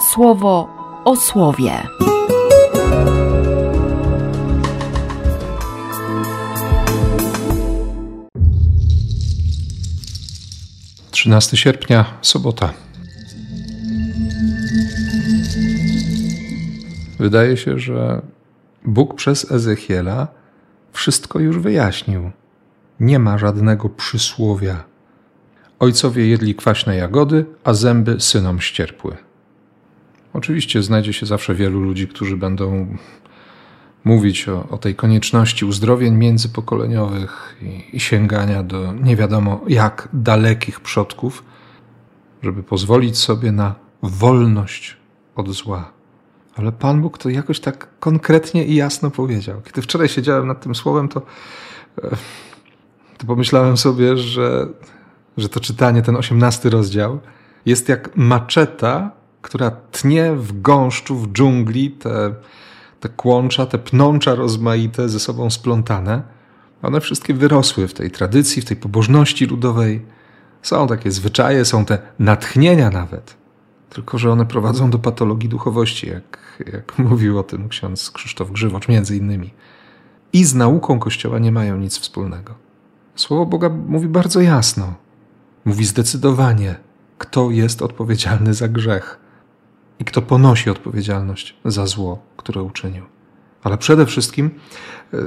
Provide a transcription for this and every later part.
słowo o słowie. 13 sierpnia, sobota. Wydaje się, że Bóg przez Ezechiela wszystko już wyjaśnił. Nie ma żadnego przysłowia. Ojcowie jedli kwaśne jagody, a zęby synom ścierpły. Oczywiście znajdzie się zawsze wielu ludzi, którzy będą mówić o, o tej konieczności uzdrowień międzypokoleniowych i, i sięgania do nie wiadomo jak dalekich przodków, żeby pozwolić sobie na wolność od zła. Ale Pan Bóg to jakoś tak konkretnie i jasno powiedział. Kiedy wczoraj siedziałem nad tym słowem, to, e, to pomyślałem sobie, że, że to czytanie, ten osiemnasty rozdział, jest jak maczeta, która tnie w gąszczu, w dżungli te te kłącza, te pnącza rozmaite ze sobą splątane, one wszystkie wyrosły w tej tradycji, w tej pobożności ludowej. Są takie zwyczaje, są te natchnienia nawet. Tylko, że one prowadzą do patologii duchowości, jak, jak mówił o tym ksiądz Krzysztof Grzywocz, między innymi. I z nauką Kościoła nie mają nic wspólnego. Słowo Boga mówi bardzo jasno. Mówi zdecydowanie, kto jest odpowiedzialny za grzech i kto ponosi odpowiedzialność za zło, które uczynił. Ale przede wszystkim, e,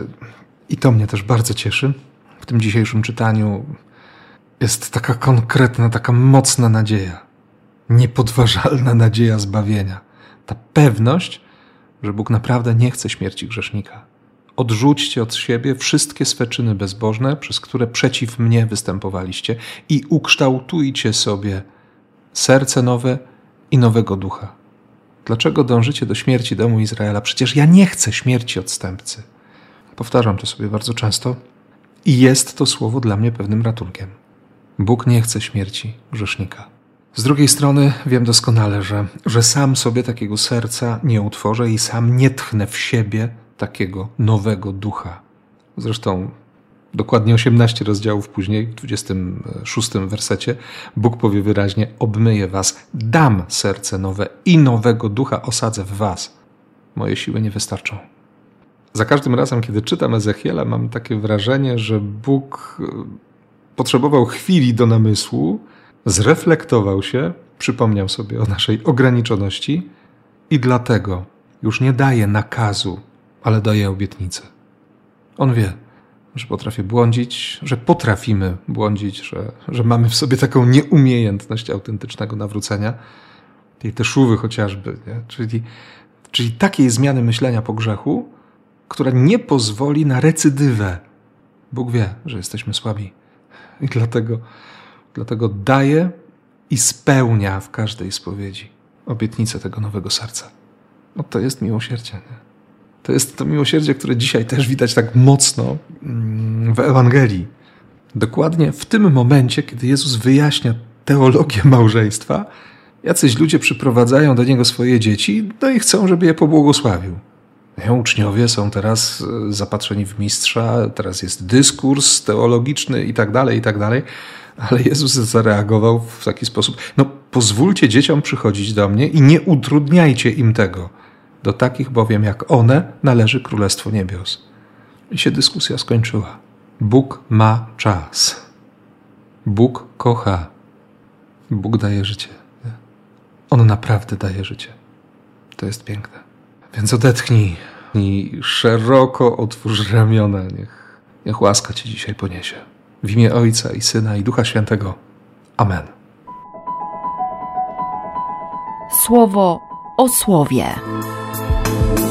i to mnie też bardzo cieszy, w tym dzisiejszym czytaniu jest taka konkretna, taka mocna nadzieja, niepodważalna nadzieja zbawienia. Ta pewność, że Bóg naprawdę nie chce śmierci grzesznika. Odrzućcie od siebie wszystkie swe czyny bezbożne, przez które przeciw mnie występowaliście, i ukształtujcie sobie serce nowe i nowego ducha. Dlaczego dążycie do śmierci domu Izraela? Przecież ja nie chcę śmierci odstępcy. Powtarzam to sobie bardzo często i jest to słowo dla mnie pewnym ratunkiem. Bóg nie chce śmierci grzesznika. Z drugiej strony wiem doskonale, że, że sam sobie takiego serca nie utworzę i sam nie tchnę w siebie takiego nowego ducha. Zresztą Dokładnie 18 rozdziałów później, w 26 wersecie, Bóg powie wyraźnie: Obmyję was, dam serce nowe i nowego ducha osadzę w was. Moje siły nie wystarczą. Za każdym razem, kiedy czytam Ezechiela, mam takie wrażenie, że Bóg e, potrzebował chwili do namysłu, zreflektował się, przypomniał sobie o naszej ograniczoności i dlatego już nie daje nakazu, ale daje obietnicę. On wie, że potrafię błądzić, że potrafimy błądzić, że, że mamy w sobie taką nieumiejętność autentycznego nawrócenia, tej teszuwy chociażby, nie? Czyli, czyli takiej zmiany myślenia po grzechu, która nie pozwoli na recydywę. Bóg wie, że jesteśmy słabi i dlatego, dlatego daje i spełnia w każdej spowiedzi obietnicę tego nowego serca. No to jest miłosierdzie. Nie? To jest to miłosierdzie, które dzisiaj też widać tak mocno mm, w Ewangelii. Dokładnie w tym momencie, kiedy Jezus wyjaśnia teologię małżeństwa, jacyś ludzie przyprowadzają do niego swoje dzieci, no i chcą, żeby je pobłogosławił. Uczniowie są teraz e, zapatrzeni w mistrza, teraz jest dyskurs teologiczny i tak dalej, i tak dalej. Ale Jezus zareagował w taki sposób: No, pozwólcie dzieciom przychodzić do mnie i nie utrudniajcie im tego. Do takich bowiem jak one należy Królestwo Niebios. I się dyskusja skończyła. Bóg ma czas. Bóg kocha. Bóg daje życie. On naprawdę daje życie. To jest piękne. Więc odetchnij i szeroko otwórz ramiona. Niech, niech łaska Cię dzisiaj poniesie. W imię Ojca i Syna i Ducha Świętego. Amen. Słowo o słowie. Thank you.